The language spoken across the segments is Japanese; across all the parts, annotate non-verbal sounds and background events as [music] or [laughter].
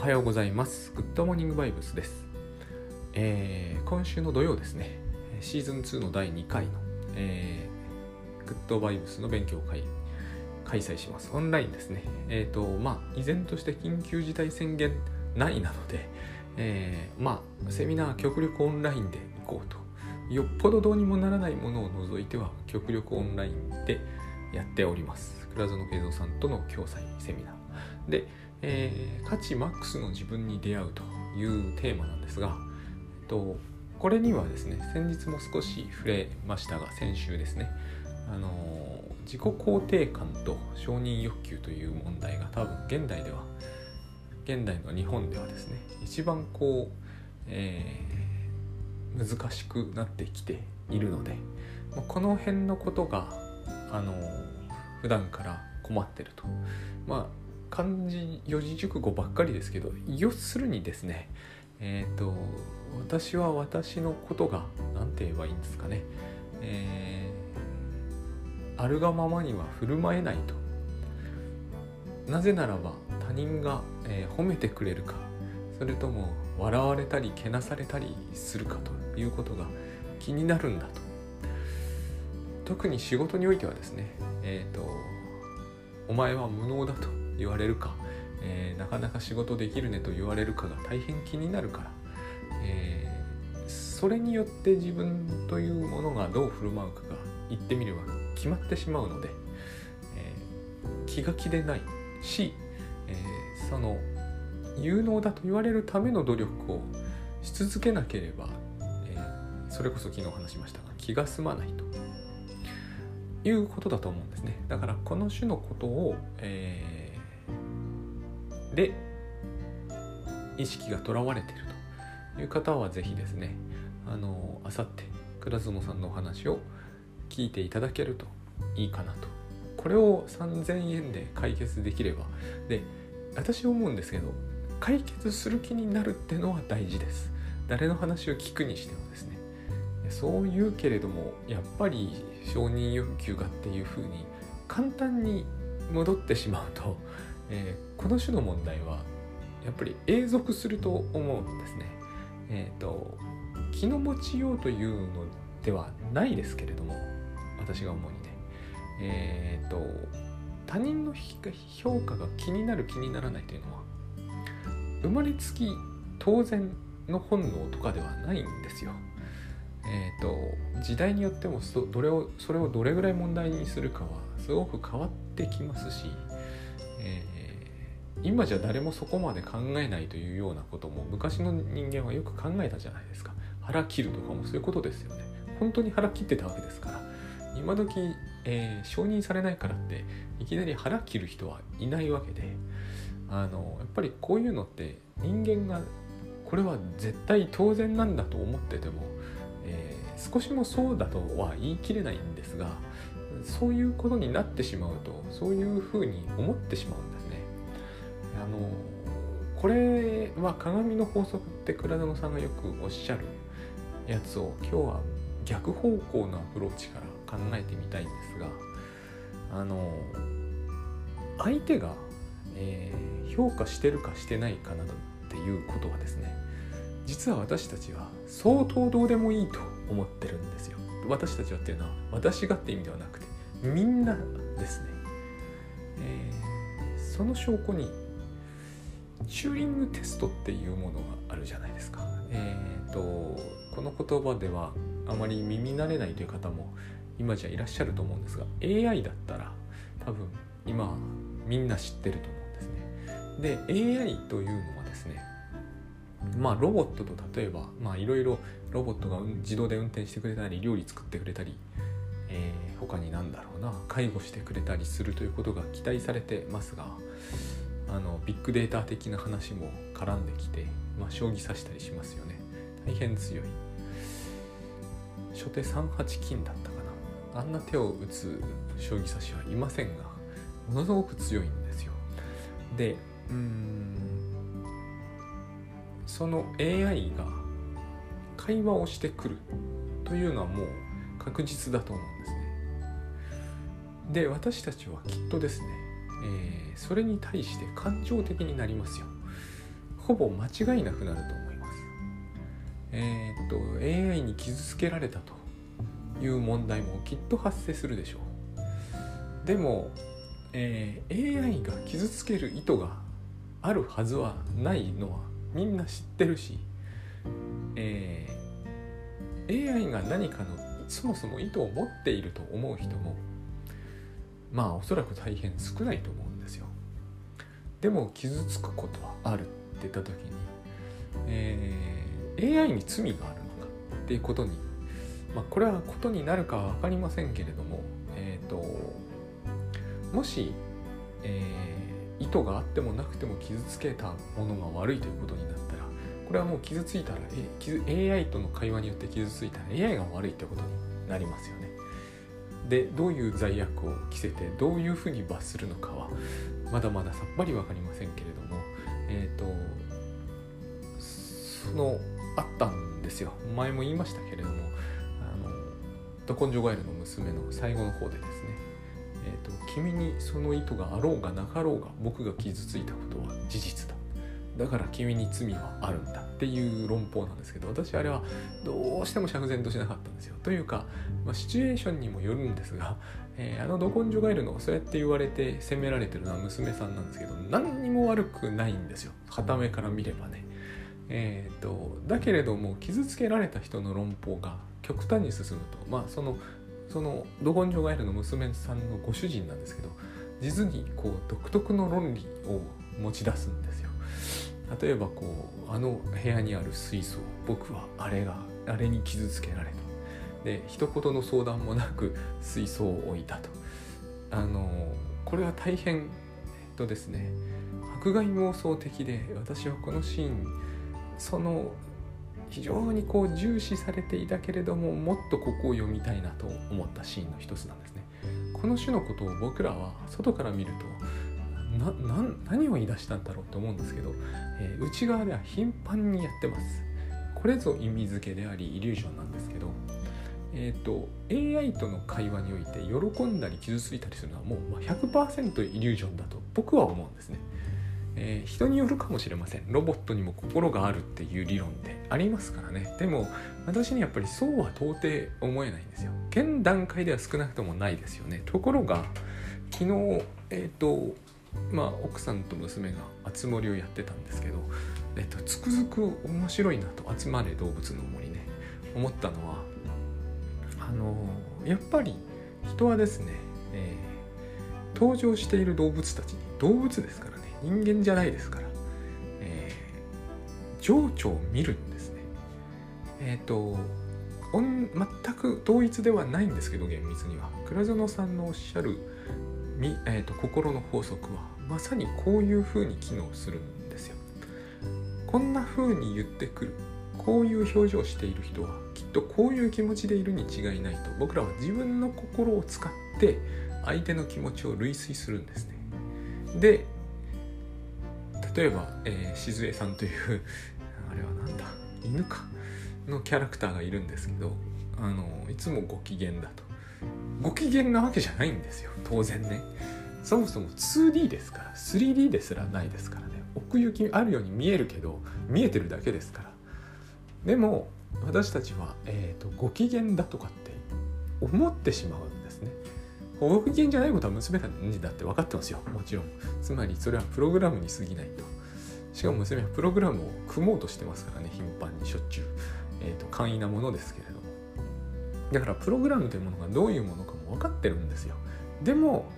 おはようございます。グッドモーニングバイブスです、えー、今週の土曜ですね。シーズン2の第2回の、えー、グッドバイブスの勉強会開催します。オンラインですね。えっ、ー、とまあ依然として緊急事態宣言内なので、えー、まあセミナー極力オンラインで行こうと。よっぽどどうにもならないものを除いては極力オンラインでやっております。倉園慶三さんとの共催セミナー。で、えー、価値マックスの自分に出会うというテーマなんですが、えっと、これにはですね先日も少し触れましたが先週ですねあの自己肯定感と承認欲求という問題が多分現代では現代の日本ではですね一番こう、えー、難しくなってきているのでこの辺のことがあの普段から困ってると。まあ漢字四字熟語ばっかりですけど要するにですねえっ、ー、と私は私のことが何て言えばいいんですかね、えー、あるがままには振る舞えないと。なぜならば他人が、えー、褒めてくれるかそれとも笑われたりけなされたりするかということが気になるんだと。特に仕事においてはですねえっ、ー、とお前は無能だと。言われるか、えー、なかなか仕事できるねと言われるかが大変気になるから、えー、それによって自分というものがどう振る舞うかが言ってみれば決まってしまうので、えー、気が気でないし、えその有能だと言われるための努力をし続けなければ、えそれこそ昨日話しましたが気が済まないということだと思うんですね。だからこの種のことを、えー、で意識がとらわれているという方は是非ですねあのあさって倉園さんのお話を聞いていただけるといいかなと。これを3000円で解決できればで私思うんですけど解決する気になるってのは大事です。誰の話を聞くにしてもですね。そう言うけれどもやっぱり承認欲求がっていうふうに簡単に戻ってしまうと、えー、この種の問題はやっぱり永続すると思うんですね。えっ、ー、と気の持ちようというのではないですけれども私が思うにねえっ、ー、と他人の評価が気になる気にならないというのは生まれつき当然の本能とかではないんですよ。えーと、時代によってもそどれをそれをどれぐらい問題にするかはすごく変わってきますし、今じゃ誰もそこまで考えないというようなことも昔の人間はよく考えたじゃないですか。腹切るとかもそういうことですよね。本当に腹切ってたわけですから。今時、えー、承認されないからっていきなり腹切る人はいないわけで。あのやっぱりこういうのって人間がこれは絶対当然なんだと思っててもえー、少しもそうだとは言い切れないんですがそういうことになってしまうとそういうふうに思ってしまうんです。あのこれは鏡の法則って倉田さんがよくおっしゃるやつを今日は逆方向のアプローチから考えてみたいんですがあの相手が、えー、評価してるかしてないかなどっていうことはですね実は私たちは相当どうでもいいと思ってるんですよ。私たちはっていうのは私がって意味ではなくてみんなですね、えー、その証拠にチューリングテストっていうものがあるじゃないですか。え、ー、とこの言葉ではあまり耳慣れないという方も今じゃいらっしゃると思うんですが AI だったら多分今みんな知ってると思うんですね。で AI というのはですねまあロボットと例えばいろいろロボットが自動で運転してくれたり料理作ってくれたり、えー、他に何だろうな介護してくれたりするということが期待されてますがあのビッグデータ的な話も絡んできて、まあ、将棋指したりしますよね。大変強い。初手3八金だったかな。あんな手を打つ将棋指しはいませんがものすごく強いんですよ。でうんその AI が会話をしてくるというのはもう確実だと思うんですね。で私たちはきっとですね、えー、それに対して感情的になりますよ。ほぼ間違いなくなると思います。えー、っと AI に傷つけられたという問題もきっと発生するでしょう。でも、えー、AI が傷つける意図があるはずはないのはみんな知ってるし、えー、AI が何かのそもそも意図を持っていると思う人もまあおそらく大変少ないと思うんですよ。でも傷つくことはあるって言った時に、えー、AI に罪があるのかっていうことに、まあ、これはことになるかは分かりませんけれども、えーと、もし、えー、意図があってもなくても傷つけたものが悪いということになったらこれはもう傷ついたら、え AI との会話によって傷ついたら AI が悪いということになりますよね。でどういう罪悪を着せてどういうふうに罰するのかはまだまださっぱり分かりませんけれどもえっ、ー、とそのあったんですよ。前も言いましたけれどもあのど根性ガエルの娘の最後の方でですねえーと君にその意図があろうがなかろうが僕が傷ついたことは事実だ。だから君に罪はあるんだ。っていう論法なんですけど私あれはどうしても釈然としなかった。んですよ。というか、まあ、シチュエーションにもよるんですが、[laughs] えー、あのど根性ガエルのそうやって言われて責められてるのは娘さんなんですけど何にも悪くないんですよ。片目から見ればね。えーと、だけれども傷つけられた人の論法が極端に進むと。まあそのそのど根性ガエルの娘さんのご主人なんですけど実にこう独特の論理を持ち出すんですよ。例えばこうあの部屋にある水槽僕はあれがあれに傷つけられた。で一言の相談もなく水槽を置いたと。あのこれは大変えっとですね。迫害妄想的で私はこのシーンその非常にこう重視されていたけれどももっとここを読みたいなと思ったシーンの一つなんですね。この種のことを僕らは外から見るとな何を言い出したんだろうと思うんですけど、えー、内側では頻繁にやってます。これぞ意味付けでありイリュージョンなんですけどえーと、AI との会話において喜んだり傷ついたりするのはもう100%イリュージョンだと僕は思うんですね、えー、人によるかもしれません。ロボットにも心があるっていう理論ってありますからね。でも私にやっぱりそうは到底思えないんですよ。現段階では少なくともないですよね。ところが昨日えっ、ー、とまあ、奥さんと娘が集まりをやってたんですけど、えっと、つくづく面白いなと「集まれ動物の森ね」思ったのはあのやっぱり人はですね、えー、登場している動物たちに動物ですからね人間じゃないですから、えー、情緒を見るんですね。えっ、ー、と全く同一ではないんですけど厳密には倉園さんのおっしゃるみ、えーと、心の法則はまさにこういうふうに機能するんですよ。こんな風に言ってくるこういう表情をしている人はとこういう気持ちでいるに違いないと。僕らは自分の心を使って相手の気持ちを類推するんですね。で例えば、えー、静江さんという [laughs] あれはなんだ？犬か？のキャラクターがいるんですけどあのいつもご機嫌だと。ご機嫌なわけじゃないんですよ。当然ね。そもそも 2D ですから。3D ですらないですからね。奥行きあるように見えるけど見えてるだけですから。でも私たちは、えーと、ご機嫌だとかって思ってしまうんですね。ご機嫌じゃないことは娘たちだって分かってますよ。もちろん。つまりそれはプログラムに過ぎないと。しかも娘はプログラムを組もうとしてますからね。頻繁にしょっちゅう、えーと簡易なものですけれども。だからプログラムというものがどういうものかも分かってるんですよ。でも、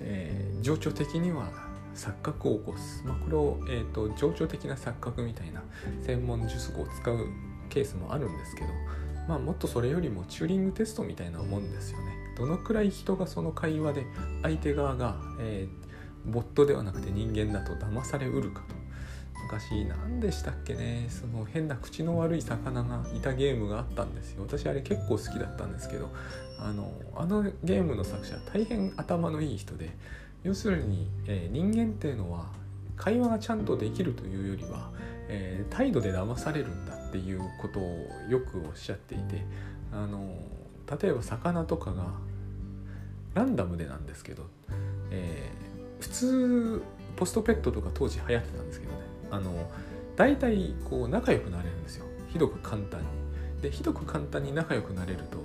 えー、情緒的には錯覚を起こす、まあ、これを、えーと、情緒的な錯覚みたいな専門術語を使うケースもあるんですけど、まあ、もっとそれよりもチューリングテストみたいなもんですよね。どのくらい人がその会話で相手側が、えー、ボットではなくて人間だと騙されうるかと。昔何でしたっけね。その変な口の悪い魚がいたゲームがあったんですよ。私あれ結構好きだったんですけどあのあのゲームの作者大変頭のいい人で要するに、えー、人間っていうのは会話がちゃんとできるというよりは、えー、態度で騙されるんだっていうことをよくおっしゃっていてあの例えば魚とかがランダムでなんですけど、えー、普通ポストペットとか当時流行ってたんですけどね。あの大体こう仲良くなれるんですよ。ひどく簡単に。でひどく簡単に仲良くなれると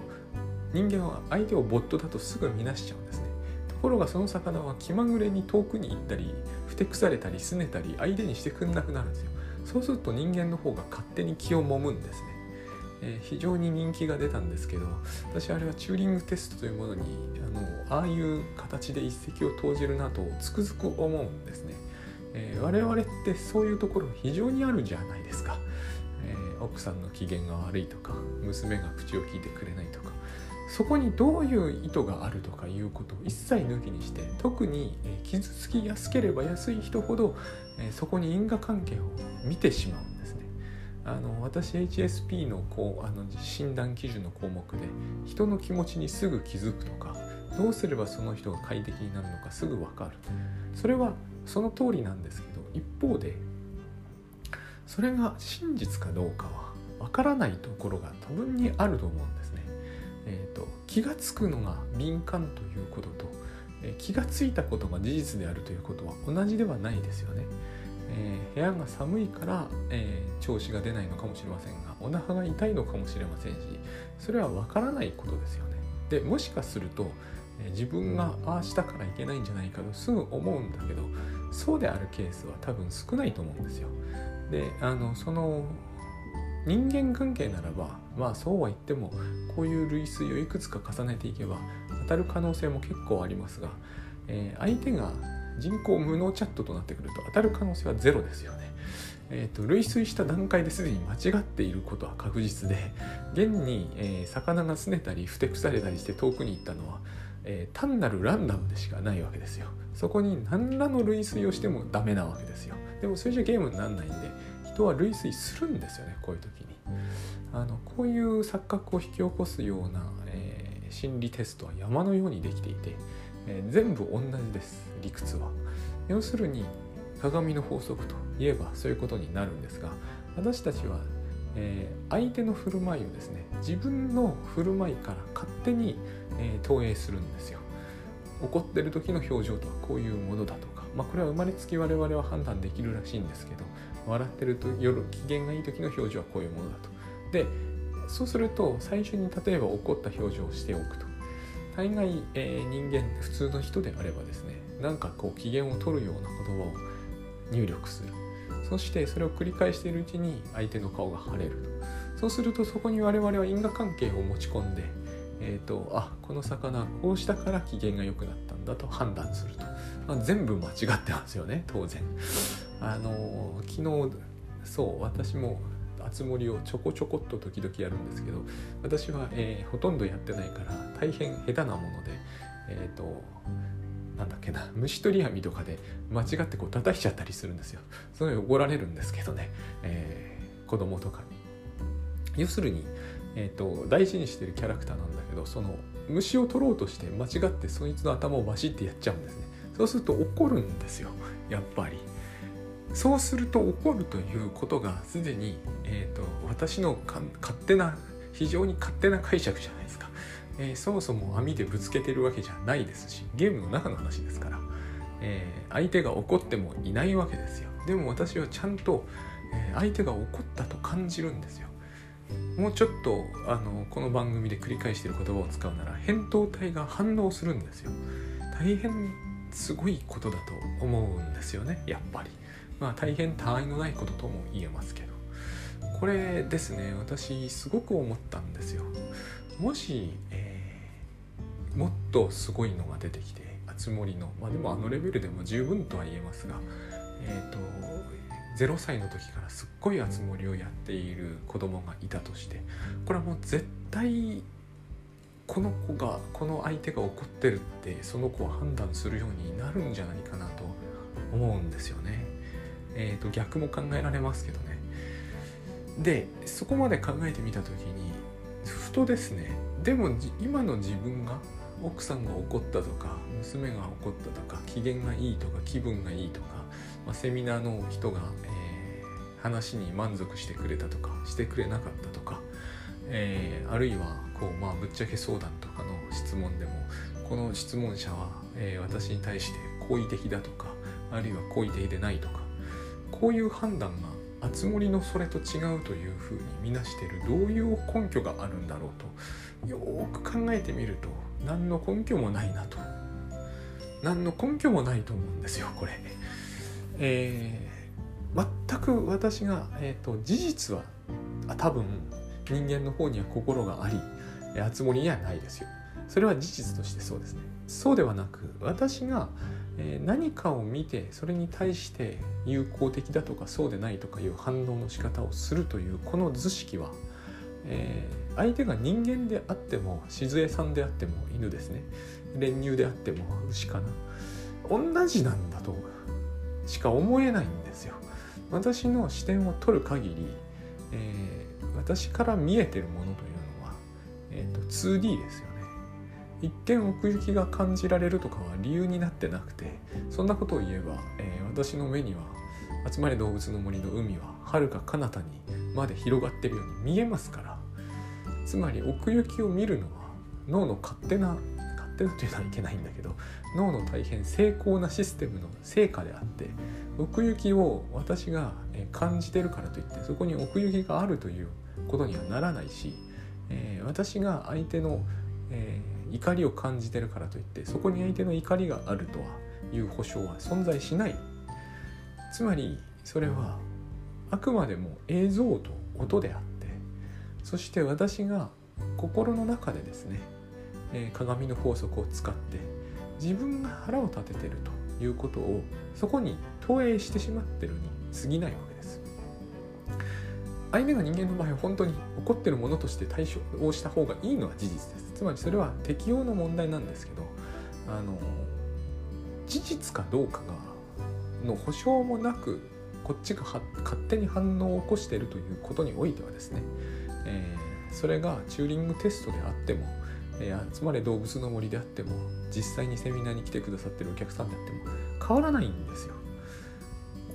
人間は相手をボットだとすぐ見なしちゃうんですね。ところがその魚は気まぐれに遠くに行ったりふてくされたり拗ねたり相手にしてくんなくなるんですよ。そうすると人間の方が勝手に気をもむんですね、えー、非常に人気が出たんですけど私あれはチューリングテストというものにあのああいう形で一石を投じるなとつくづく思うんですね、えー、我々ってそういうところ非常にあるじゃないですか、えー、奥さんの機嫌が悪いとか娘が口を聞いてくれないとか。そこにどういう意図があるとかいうことを一切抜きにして特に傷つきやすければ安い人ほどそこに因果関係を見てしまうんですね。あの私 HSP のこうあの診断基準の項目で人の気持ちにすぐ気づくとかどうすればその人が快適になるのかすぐ分かるそれはその通りなんですけど一方でそれが真実かどうかは分からないところが多分にあると思うんですね。えーと、気が付くのが敏感ということと、え、気が付いたことが事実であるということは同じではないですよね。えー、部屋が寒いから、えー、調子が出ないのかもしれませんがお腹が痛いのかもしれませんしそれは分からないことですよね。でもしかすると、え自分がああしたからいけないんじゃないかとすぐ思うんだけどそうであるケースは多分少ないと思うんですよ。であのその人間関係ならばまあそうは言ってもこういう類推をいくつか重ねていけば当たる可能性も結構ありますが、えー、相手が人工無能チャットとなってくると当たる可能性はゼロですよね。えーと、類推した段階ですでに間違っていることは確実で現に、えー、魚が拗ねたりふてくされたりして遠くに行ったのは、えー、単なるランダムでしかないわけですよ。そこに何らの類推をしてもダメなわけですよ。でもそれじゃゲームにならないんで人は類推するんですよねこういう時に。あのこういう錯覚を引き起こすような、えー、心理テストは山のようにできていて、えー、全部同じです理屈は。要するに鏡の法則といえばそういうことになるんですが私たちは、えー、相手の振る舞いをですね自分の振る舞いから勝手に、え投影するんですよ。怒ってる時の表情とはこういうものだとか、まあ、これは生まれつき我々は判断できるらしいんですけど笑ってると夜機嫌がいい時の表情はこういうものだと。でそうすると最初に例えば怒った表情をしておくと。大概、えー、人間普通の人であればですねなんかこう機嫌を取るような言葉を入力する。そしてそれを繰り返しているうちに相手の顔が晴れると。そうするとそこに我々は因果関係を持ち込んでえーと、あこの魚こうしたから機嫌が良くなったんだと判断すると、まあ、全部間違ってますよね当然。あの昨日そう私も熱盛をちょこちょこっと時々やるんですけど私は、えー、ほとんどやってないから大変下手なものでえっ、ー、となんだっけな虫取り網とかで間違ってこう叩いちゃったりするんですよ。それ怒られるんですけどね、えー、子供とか。に要するにえーと、大事にしてるキャラクターなんだけどその虫を取ろうとして間違ってそいつの頭をバシッてやっちゃうんですね。そうすると怒るんですよやっぱり。そうすると怒るということがすでに、えーと、私の勝手な非常に勝手な解釈じゃないですか、えー、そもそも網でぶつけてるわけじゃないですしゲームの中の話ですから、えー、相手が怒ってもいないわけですよ。でも私はちゃんと、えー、相手が怒ったと感じるんですよ。もうちょっとあのこの番組で繰り返している言葉を使うなら扁桃体が反応するんですよ。大変すごいことだと思うんですよねやっぱり。まあ大変他愛のないこととも言えますけどこれですね私すごく思ったんですよもし、えー、もっとすごいのが出てきてあつ森のまあでもあのレベルでも十分とは言えますがえっ、ー、と0歳の時からすっごい熱盛をやっている子供がいたとしてこれはもう絶対この子がこの相手が怒ってるってその子は判断するようになるんじゃないかなと思うんですよね。えーと、逆も考えられますけどね。でそこまで考えてみた時にふとですねでも今の自分が奥さんが怒ったとか娘が怒ったとか機嫌がいいとか気分がいいとかまあ、セミナーの人が、えー、話に満足してくれたとかしてくれなかったとか、えー、あるいはこう、まあ、ぶっちゃけ相談とかの質問でもこの質問者は、えー、私に対して好意的だとかあるいは好意的でないとかこういう判断が熱森のそれと違うというふうに見なしてるどういう根拠があるんだろうとよーく考えてみると何の根拠もないなと何の根拠もないと思うんですよこれ。えー、全く私が、えーと、事実は多分人間の方には心があり熱森にはないですよ。それは事実としてそうですね。そうではなく私がえ何かを見てそれに対して友好的だとかそうでないとかいう反応の仕方をするというこの図式は、えー、相手が人間であっても静江さんであっても犬ですね。練乳であっても牛かな。同じなんだとしか思えないんですよ。私の視点を取る限り、えー、私から見えてるものというのは、えーと 2D ですよ一見奥行きが感じられるとかは理由になってなくてそんなことを言えば、えー、私の目には「集まれ動物の森」の海ははるか彼方にまで広がってるように見えますからつまり奥行きを見るのは脳の勝手な勝手なというのはいけないんだけど脳の大変精巧なシステムの成果であって奥行きを私が感じてるからといってそこに奥行きがあるということにはならないし、えー、私が相手の、えー怒りを感じてるからといってそこに相手の怒りがあるとはいう保証は存在しないつまりそれはあくまでも映像と音であってそして私が心の中でですね、え、鏡の法則を使って自分が腹を立ててるということをそこに投影してしまってるに過ぎないわけです相手が人間の場合本当に怒ってるものとして対処をした方がいいのは事実ですつまりそれは適用の問題なんですけどあの事実かどうかがの保証もなくこっちが勝手に反応を起こしているということにおいてはですね、えー、それがチューリングテストであっても、えー、つまり動物の森であっても実際にセミナーに来てくださってるお客さんであっても変わらないんですよ。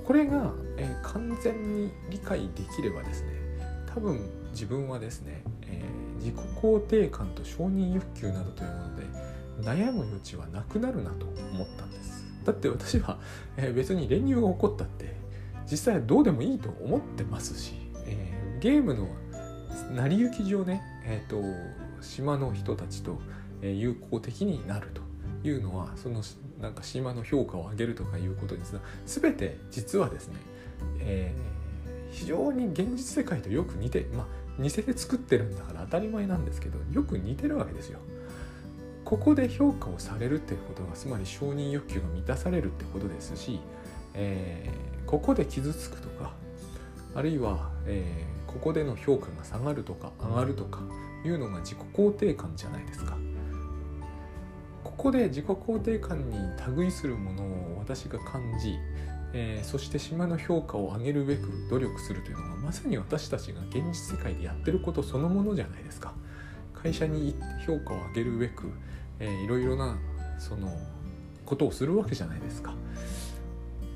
これが、えー、完全に理解できればですね多分自分はですね、えー自己肯定感と承認欲求などというもので悩む余地はなくなるなと思ったんです。だって私は、えー、別に練乳が起こったって実際どうでもいいと思ってますし、えー、ゲームの成り行き上ね、えーと、島の人たちと、友好的になるというのはそのなんか島の評価を上げるとかいうことですが全て実はですね、えー、非常に現実世界とよく似てまあ似せて作ってるんだから当たり前なんですけどよく似てるわけですよ。ここで評価をされるっていうことがつまり承認欲求が満たされるってことですし、えー、ここで傷つくとかあるいは、えー、ここでの評価が下がるとか上がるとかいうのが自己肯定感じゃないですか。ここで自己肯定感に類するものを私が感じえー、そして島の評価を上げるべく努力するというのはまさに私たちが現実世界でやってることそのものじゃないですか。会社に評価を上げるべく、えー、いろいろなそのことをするわけじゃないですか。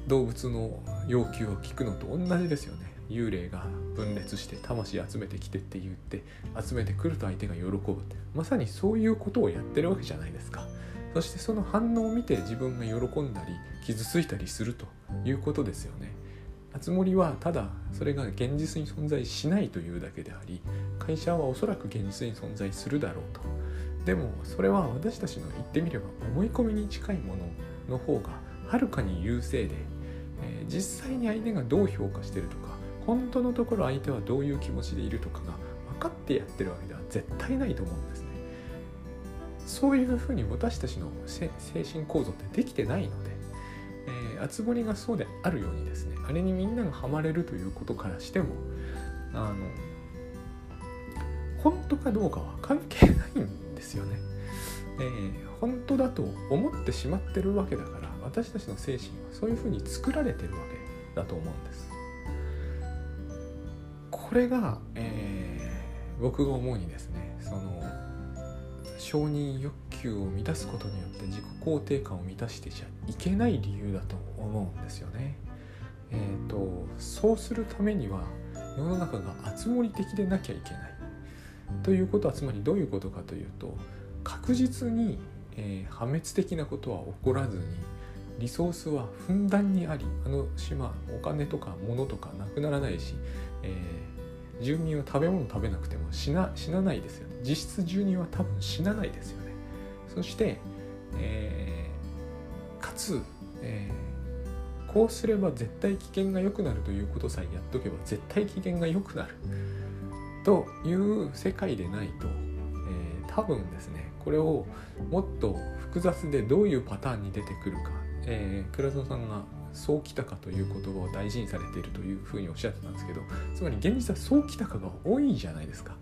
動物の要求を聞くのと同じですよね。幽霊が分裂して魂集めてきてって言って集めてくると相手が喜ぶって。まさにそういうことをやってるわけじゃないですか。そしてその反応を見て自分が喜んだり傷ついたりするということですよね。あつ森はただそれが現実に存在しないというだけであり会社はおそらく現実に存在するだろうとでもそれは私たちの言ってみれば思い込みに近いものの方がはるかに優勢で、えー、実際に相手がどう評価してるとか本当のところ相手はどういう気持ちでいるとかが分かってやってるわけでは絶対ないと思うんですねそういうふうに私たちの精神構造ってできてないので厚彫りがそうであるようにですねあれにみんながハマれるということからしてもあの本当かどうかは関係ないんですよね。えー、本当だと思ってしまってるわけだから私たちの精神はそういうふうに作られてるわけだと思うんです。これが、えー、僕が思うにですね承認欲求を満たすことによって自己肯定感を満たしてちゃいけない理由だと思うんですよね。えーと、そうするためには世の中が熱盛的でなきゃいけない。ということはつまりどういうことかというと確実に、えー、破滅的なことは起こらずに、リソースはふんだんにありあの島お金とか物とかなくならないし、えー、住民は食べ物食べなくても死な死なないですよね。実質住人は多分死なないですよね。そして、えー、かつ、えー、こうすれば絶対危険が良くなるということさえやっとけば絶対危険が良くなる。という世界でないと、えー、多分ですねこれをもっと複雑でどういうパターンに出てくるか、えー、倉園さんが早期高という言葉を大事にされているというふうにおっしゃってたんですけどつまり現実は早期高が多いじゃないですか。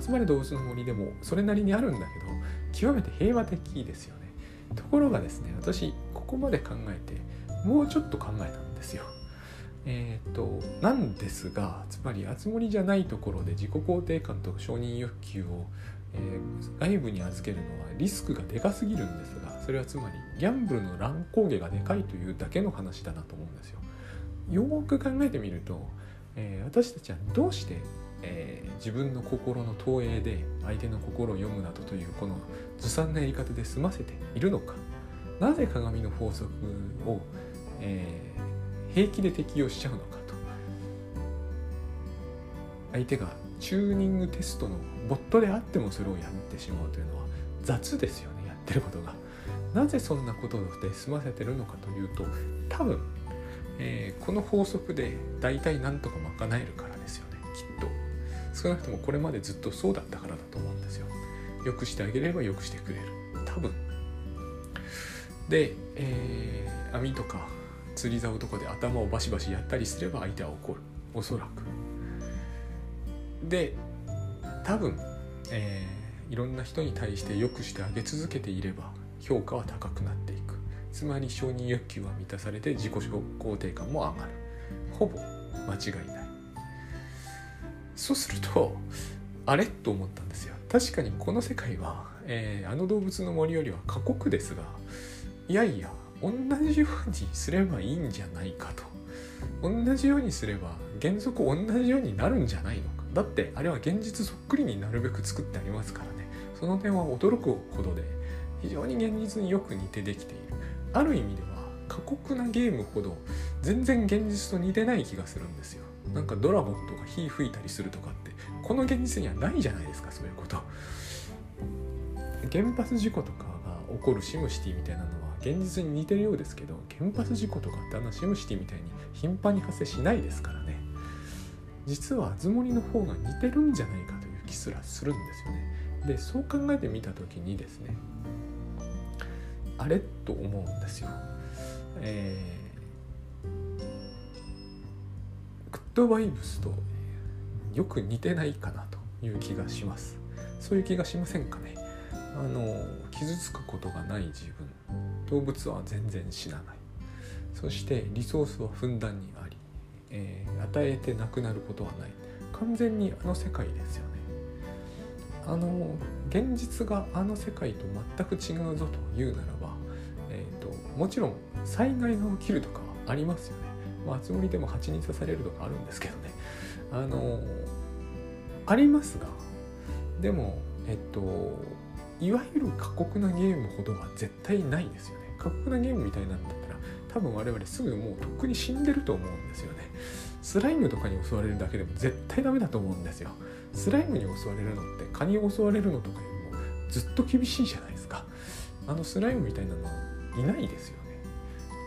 集まれ動物の森でもそれなりにあるんだけど極めて平和的ですよね。ところがですね私ここまで考えてもうちょっと考えたんですよ。えっ、ー、となんですがつまり集まりじゃないところで自己肯定感と承認欲求をえー、外部に預けるのはリスクがでかすぎるんですがそれはつまりギャンブルの乱高下がでかいというだけの話だなと思うんですよ。よく考えてみると、えー、私たちはどうして、えー、自分の心の投影で相手の心を読むなどというこのずさんなやり方で済ませているのかなぜ鏡の法則を、えー、平気で適用しちゃうのかと相手がチューニングテストのボットであってもそれをやってしまうというのは雑ですよねやってることが。なぜそんなことで済ませてるのかというと多分、えー、この法則で大体なんとか賄えるからですよねきっと。少なくともこれまでずっとそうだったからだと思うんですよ。よくしてあげればよくしてくれる。多分。で、えー、網とか釣り竿とかで頭をバシバシやったりすれば相手は怒る。おそらく。で多分、えー、いろんな人に対して良くしてあげ続けていれば評価は高くなっていく。つまり承認欲求は満たされて自己肯定感も上がる。ほぼ間違いない。そうするとあれ？と思ったんですよ。確かにこの世界は、えー、あの動物の森よりは過酷ですがいやいや同じようにすればいいんじゃないかと。同じようにすれば原則同じようになるんじゃないのか。だってあれは現実そっくりになるべく作ってありますからね。その点は驚くほどで。非常に現実によく似てできている。ある意味では過酷なゲームほど全然現実と似てない気がするんですよ。なんかドラゴンとか火吹いたりするとかってこの現実にはないじゃないですかそういうこと。原発事故とかが起こるシムシティみたいなのは現実に似てるようですけど原発事故とかってあのシムシティみたいに頻繁に発生しないですからね。実はつ森の方が似てるんじゃないかという気すらするんですよね。でそう考えてみた時にですねあれ？と思うんですよ。えー、グッドバイブスとよく似てないかなという気がします。そういう気がしませんかね？あの傷つくことがない自分動物は全然死なないそしてリソースはふんだんにありえー、与えてなくなることはない完全にあの世界ですよねあの現実があの世界と全く違うぞというならば、えーと、もちろん災害が起きるとかありますよね。まあつもりでも蜂に刺されるとかあるんですけどね。あのありますがでもえっといわゆる過酷なゲームほどは絶対ないですよね。過酷なゲームみたいなんだったら多分我々すぐもうとっくに死んでると思うんですよね。スライムとかに襲われるだけでも絶対ダメだと思うんですよ。スライムに襲われるのって蚊に襲われるのとかよりもずっと厳しいじゃないですか。あのスライムみたいなのいないですよね。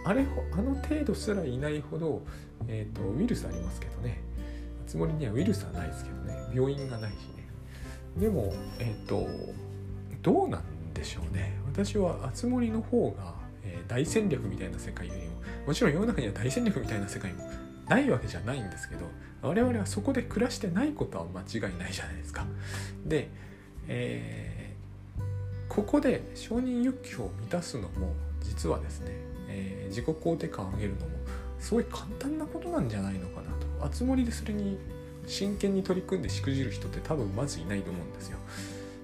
あれあの程度すらいないほど、えーと、ウイルスありますけどね。つもりにはウイルスはないですけどね。病院がないしね。でもえっ、ー、とどうなんでしょうね。私はあつ森の方がえー、大戦略みたいな世界よりももちろん世の中には大戦略みたいな世界もないわけじゃないんですけど我々はそこで暮らしてないことは間違いないじゃないですか。で、えー、ここで承認欲求を満たすのも実はですね、えー、自己肯定感を上げるのもすごい簡単なことなんじゃないのかなと。あつ森でそれに真剣に取り組んでしくじる人って多分まずいないと思うんですよ。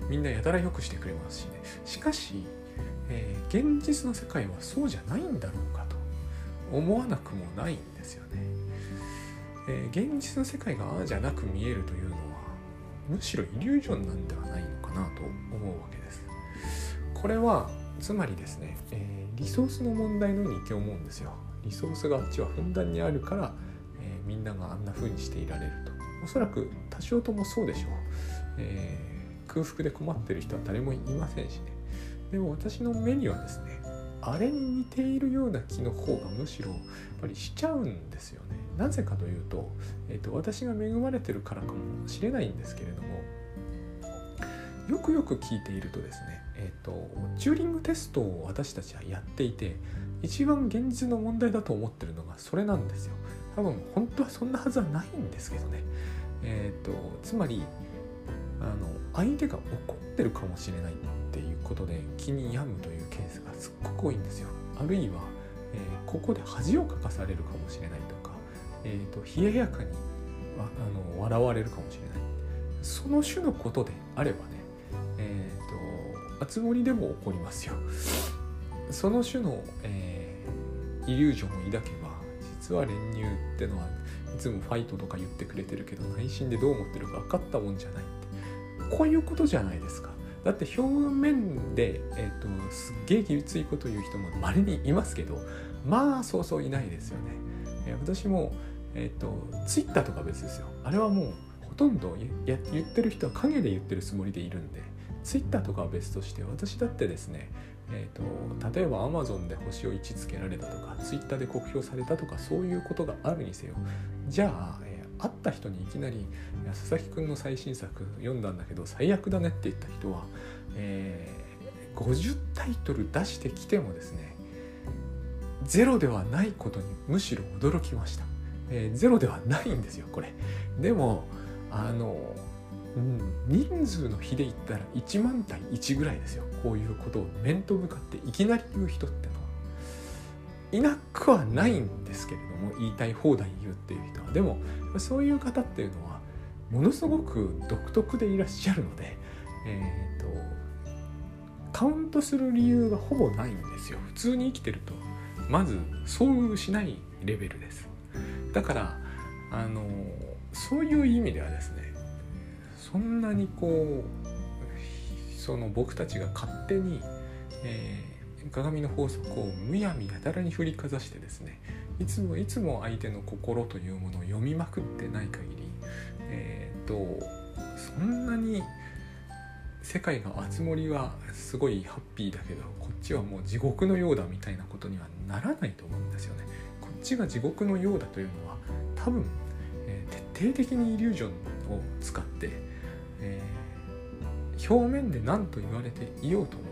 みんなやたらよくしてくれますしね。しかし、えー、現実の世界はそうじゃないんだろうかと思わなくもないんですよね。えー、現実の世界がああじゃなく見えるというのはむしろイリュージョンなんではないのかなと思うわけです。これは、つまりですね、えー、リソースの問題のように一見思うんですよ。リソースがあっちはふんだんにあるから、えー、みんながあんな風にしていられると。おそらく多少ともそうでしょう、えー、空腹で困ってる人は誰もいませんしね。でも私の目にはですねあれに似ているような気の方がむしろやっぱりしちゃうんですよね。なぜかというと,、えーと、私が恵まれてるからかもしれないんですけれどもよくよく聞いているとですね、えーと、チューリングテストを私たちはやっていて一番現実の問題だと思ってるのがそれなんですよ。多分本当はそんなはずはないんですけどね。えっ、ー、とつまりあの相手が怒ってるかもしれないっていうことで気に病むというケースがすっごく多いんですよ。あるいは、えー、ここで恥をかかされるかもしれないとか、えーと、冷ややかにあの笑われるかもしれない。その種のことであればねえっ、ー、とあつ森でも起こりますよ。その種の、えー、イリュージョンを抱けば実は練乳ってのはいつもファイトとか言ってくれてるけど内心でどう思ってるか分かったもんじゃないって。こういうことじゃないですか。だって表面で、えーと、すっげえきついこと言う人もまれにいますけどまあそうそういないですよね、えー、私も、えーと、ツイッターとか別ですよ。あれはもうほとんど言ってる人は陰で言ってるつもりでいるんでツイッターとかは別として私だってですねえーと、例えば Amazon で星を位置つけられたとか Twitter で酷評されたとかそういうことがあるにせよ。じゃあ、えー、会った人にいきなり「佐々木くんの最新作読んだんだけど最悪だね」って言った人は、えー、50タイトル出してきてもですねゼロではないことにむしろ驚きました、えー、ゼロではないんですよこれ。でもあのうん、人数の比で言ったら1万対1ぐらいですよ。こういうことを面と向かっていきなり言う人ってのは。いなくはないんですけれども言いたい放題言うっていう人は。でもそういう方っていうのはものすごく独特でいらっしゃるのでえっ、ー、とカウントする理由がほぼないんですよ。普通に生きてるとまず遭遇しないレベルです。だからあのそういう意味ではですねそんなにこうその僕たちが勝手に、えー、鏡の法則をむやみやたらに振りかざしてですねいつもいつも相手の心というものを読みまくってない限りえっ、とそんなに世界があつ森はすごいハッピーだけどこっちはもう地獄のようだみたいなことにはならないと思うんですよね。ちが地獄のようだというのは多分、えー、徹底的にイリュージョンを使ってえー、表面で何と言われていようとも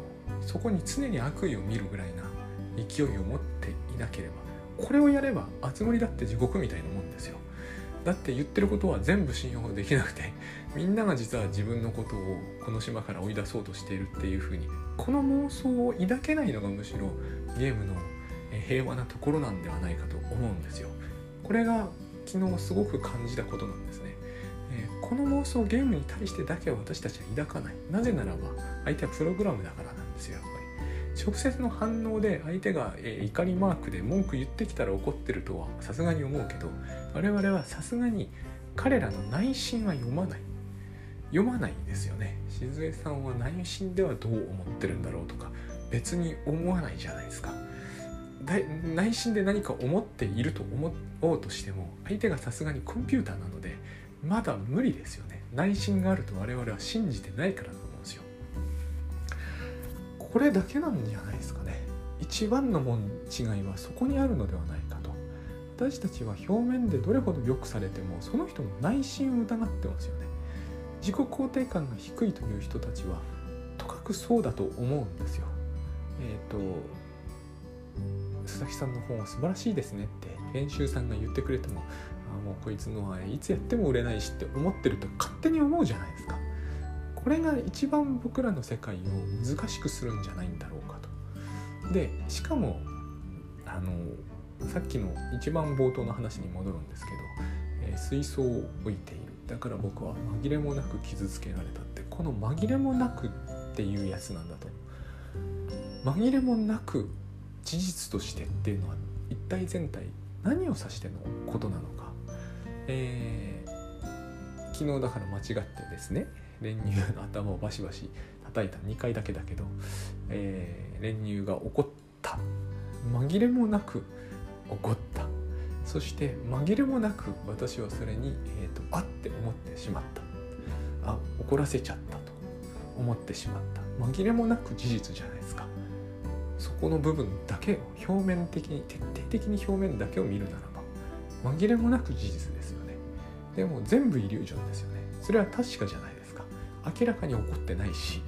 そこに常に悪意を見るぐらいな勢いを持っていなければこれをやればあつ森だって地獄みたいなもんですよ。だって言ってることは全部信用できなくて [laughs] みんなが実は自分のことをこの島から追い出そうとしているっていうふうにこの妄想を抱けないのがむしろゲームの平和なところなんではないかと思うんですよ。これが昨日すごく感じたことなんですね。えこの妄想ゲームに対してだけは私たちは抱かない。なぜならば相手はプログラムだからなんですよやっぱり。直接の反応で相手が、えー、怒りマークで文句言ってきたら怒ってるとはさすがに思うけど我々はさすがに彼らの内心は読まない。読まないんですよね。静江さんは内心ではどう思ってるんだろうとか別に思わないじゃないですか。内心で何か思っていると思おうとしても相手がさすがにコンピューターなのでまだ無理ですよね。内心があると我々は信じてないからだと思うんですよ。これだけなんじゃないですかね。一番のもん違いはそこにあるのではないかと。私たちは表面でどれほど良くされてもその人の内心を疑ってますよね。自己肯定感が低いという人たちはとかくそうだと思うんですよ。えっ、ー、と佐々木さんの本は素晴らしいですねって編集さんが言ってくれてもあもうこいつのはいつやっても売れないしって思ってると勝手に思うじゃないですか。これが一番僕らの世界を難しくするんじゃないんだろうかと。でしかもあのさっきの一番冒頭の話に戻るんですけど、えー、水槽を置いている。だから僕は紛れもなく傷つけられたってこの紛れもなくっていうやつなんだと。紛れもなく事実としてっていうのは一体全体何を指してのことなのか。えー、昨日だから間違ってですね練乳の頭をバシバシ叩いた2回だけだけど、えー、練乳が怒った。紛れもなく怒った。そして紛れもなく私はそれに、えーと、あって思ってしまった。あ怒らせちゃったと思ってしまった。紛れもなく事実じゃないですか。この部分だけを表面的に徹底的に表面だけを見るならば紛れもなく事実ですよね。でも全部イリュージョンですよね。それは確かじゃないですか。明らかに起こってないし、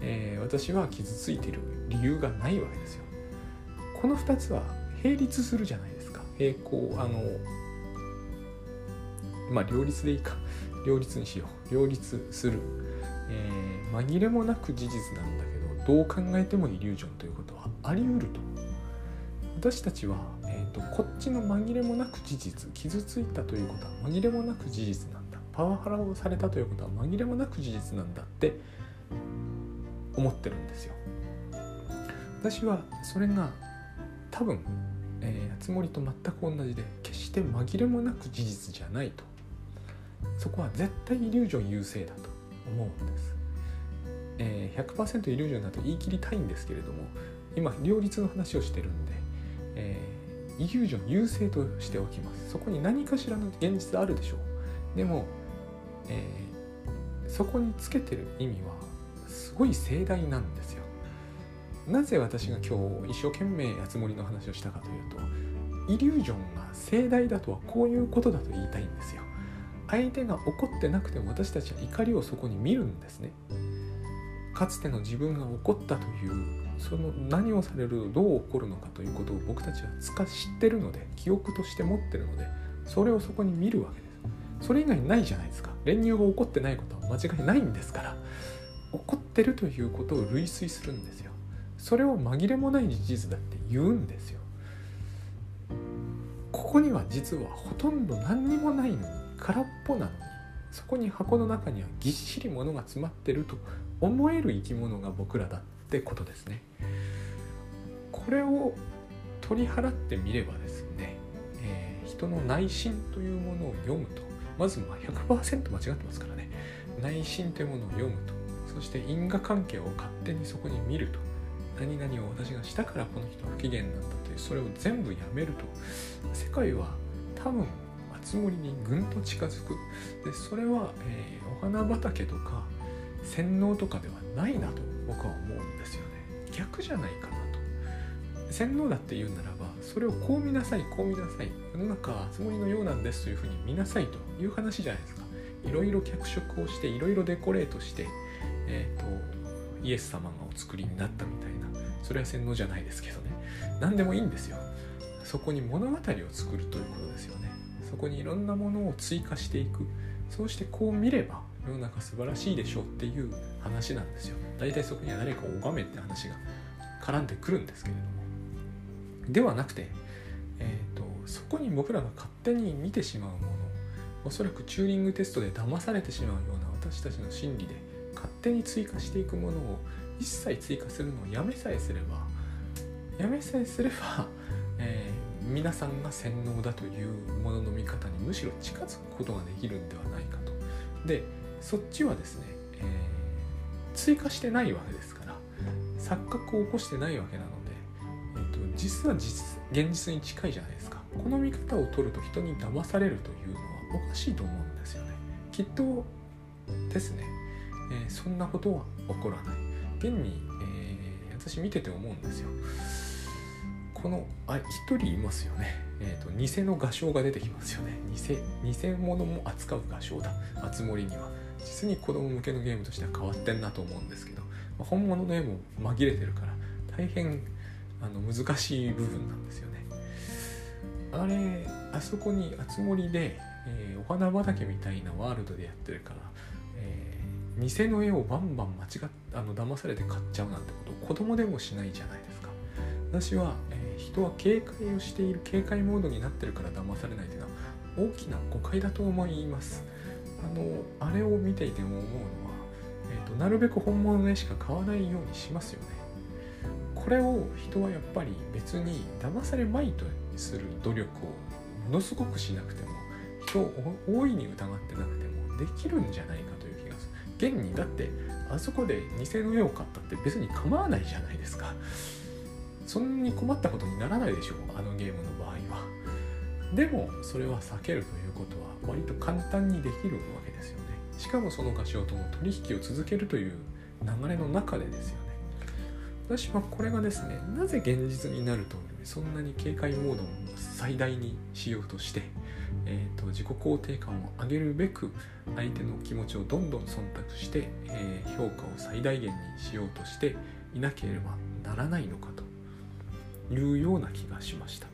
えー、私は傷ついてる理由がないわけですよ。この2つは並立するじゃないですか。平行あのまあ両立でいいか。両立にしよう。両立する、えー、紛れもなく事実なんだけどどう考えてもイリュージョンということはあり得ると。私たちは、えーと、こっちの紛れもなく事実傷ついたということは紛れもなく事実なんだ。パワハラをされたということは紛れもなく事実なんだって思ってるんですよ。私はそれが多分えー、つ森と全く同じで決して紛れもなく事実じゃないと。そこは絶対イリュージョン優勢だと思うんです、えー、100%イリュージョンだと言い切りたいんですけれども今両立の話をしてるんで、えー、イリュージョン優勢としておきます。そこに何かしらの現実あるでしょう。でも、えー、そこにつけてる意味はすごい盛大なんですよ。なぜ私が今日一生懸命やつもりの話をしたかというとイリュージョンが盛大だとはこういうことだと言いたいんですよ。相手が怒ってなくても私たちは怒りをそこに見るんですね。かつての自分が怒ったというその何をされるどう起こるのかということを僕たちはつか知ってるので記憶として持ってるのでそれをそこに見るわけです。それ以外ないじゃないですか。練乳が起こってないことは間違いないんですから怒ってるということを類推するんですよ。それを紛れもない事実だって言うんですよ。ここには実はほとんど何にもないのに空っぽなのにそこに箱の中にはぎっしり物が詰まってると思える生き物が僕らだってことですね。これを取り払ってみればですね、えー、人の内心というものを読むとまずま100%間違ってますからね。内心というものを読むと。そして因果関係を勝手にそこに見ると。何々を私がしたからこの人不機嫌なんだという。それを全部やめると。世界は多分熱森にぐんと近づく。でそれは、えー、お花畑とか洗脳とかではないなと僕は思うんですよね。逆じゃないかな洗脳だって言うならばそれをこう見なさいこう見なさい。世の中は熱森のようなんですというふうに見なさいという話じゃないですか。いろいろ脚色をしていろいろデコレートしてえ、ー、とイエス様がお作りになったみたいな。それは洗脳じゃないですけどね。何でもいいんですよ。そこに物語を作るということですよね。そこにいろんなものを追加していく。そうしてこう見れば世の中素晴らしいでしょうっていう話なんですよ。大体そこには誰かを拝めって話が絡んでくるんですけれども。ではなくて、えーと、そこに僕らが勝手に見てしまうものおそらくチューリングテストで騙されてしまうような私たちの心理で勝手に追加していくものを一切追加するのをやめさえすればやめさえすれば、[laughs] えー、皆さんが洗脳だというものの見方にむしろ近づくことができるんではないかと。でそっちはですね、えー、追加してないわけですから錯覚を起こしてないわけなの、と、実は実現実に近いじゃないですか。この見方を取ると人に騙されるというのはおかしいと思うんですよね。きっとですね。えー、そんなことは起こらない。現に、えー、私見てて思うんですよ。このあ一人いますよね。えーと、偽の画商が出てきますよね。偽偽物も扱う画商だ。あつ森には。実に子供向けのゲームとしては変わってんなと思うんですけど、ま、本物の絵も紛れてるから大変あの難しい部分なんですよね。あれあそこにあつ森で、えー、お花畑みたいなワールドでやってるからえ偽の絵をバンバン間違っあの騙されて買っちゃうなんてこと子供でもしないじゃないですか。私は、えー、人は警戒をしている警戒モードになってるから騙されないというのは大きな誤解だと思います。あのあれを見ていても思うのは、えーと、なるべく本物の絵しか買わないようにしますよね。これを人はやっぱり別に騙されまいとする努力をものすごくしなくても人を大いに疑ってなくてもできるんじゃないかという気がする。現にだってあそこで偽の絵を買ったって別に構わないじゃないですか。そんなに困ったことにならないでしょう。あのゲームの場合は。でもそれは避けるということは割と簡単にできるわけですよね。しかもその画商とも取引を続けるという流れの中でですよね。私はこれがですねなぜ現実になるとそんなに警戒モードを最大にしようとして、えーと、自己肯定感を上げるべく相手の気持ちをどんどん忖度して、えー、評価を最大限にしようとしていなければならないのかというような気がしました。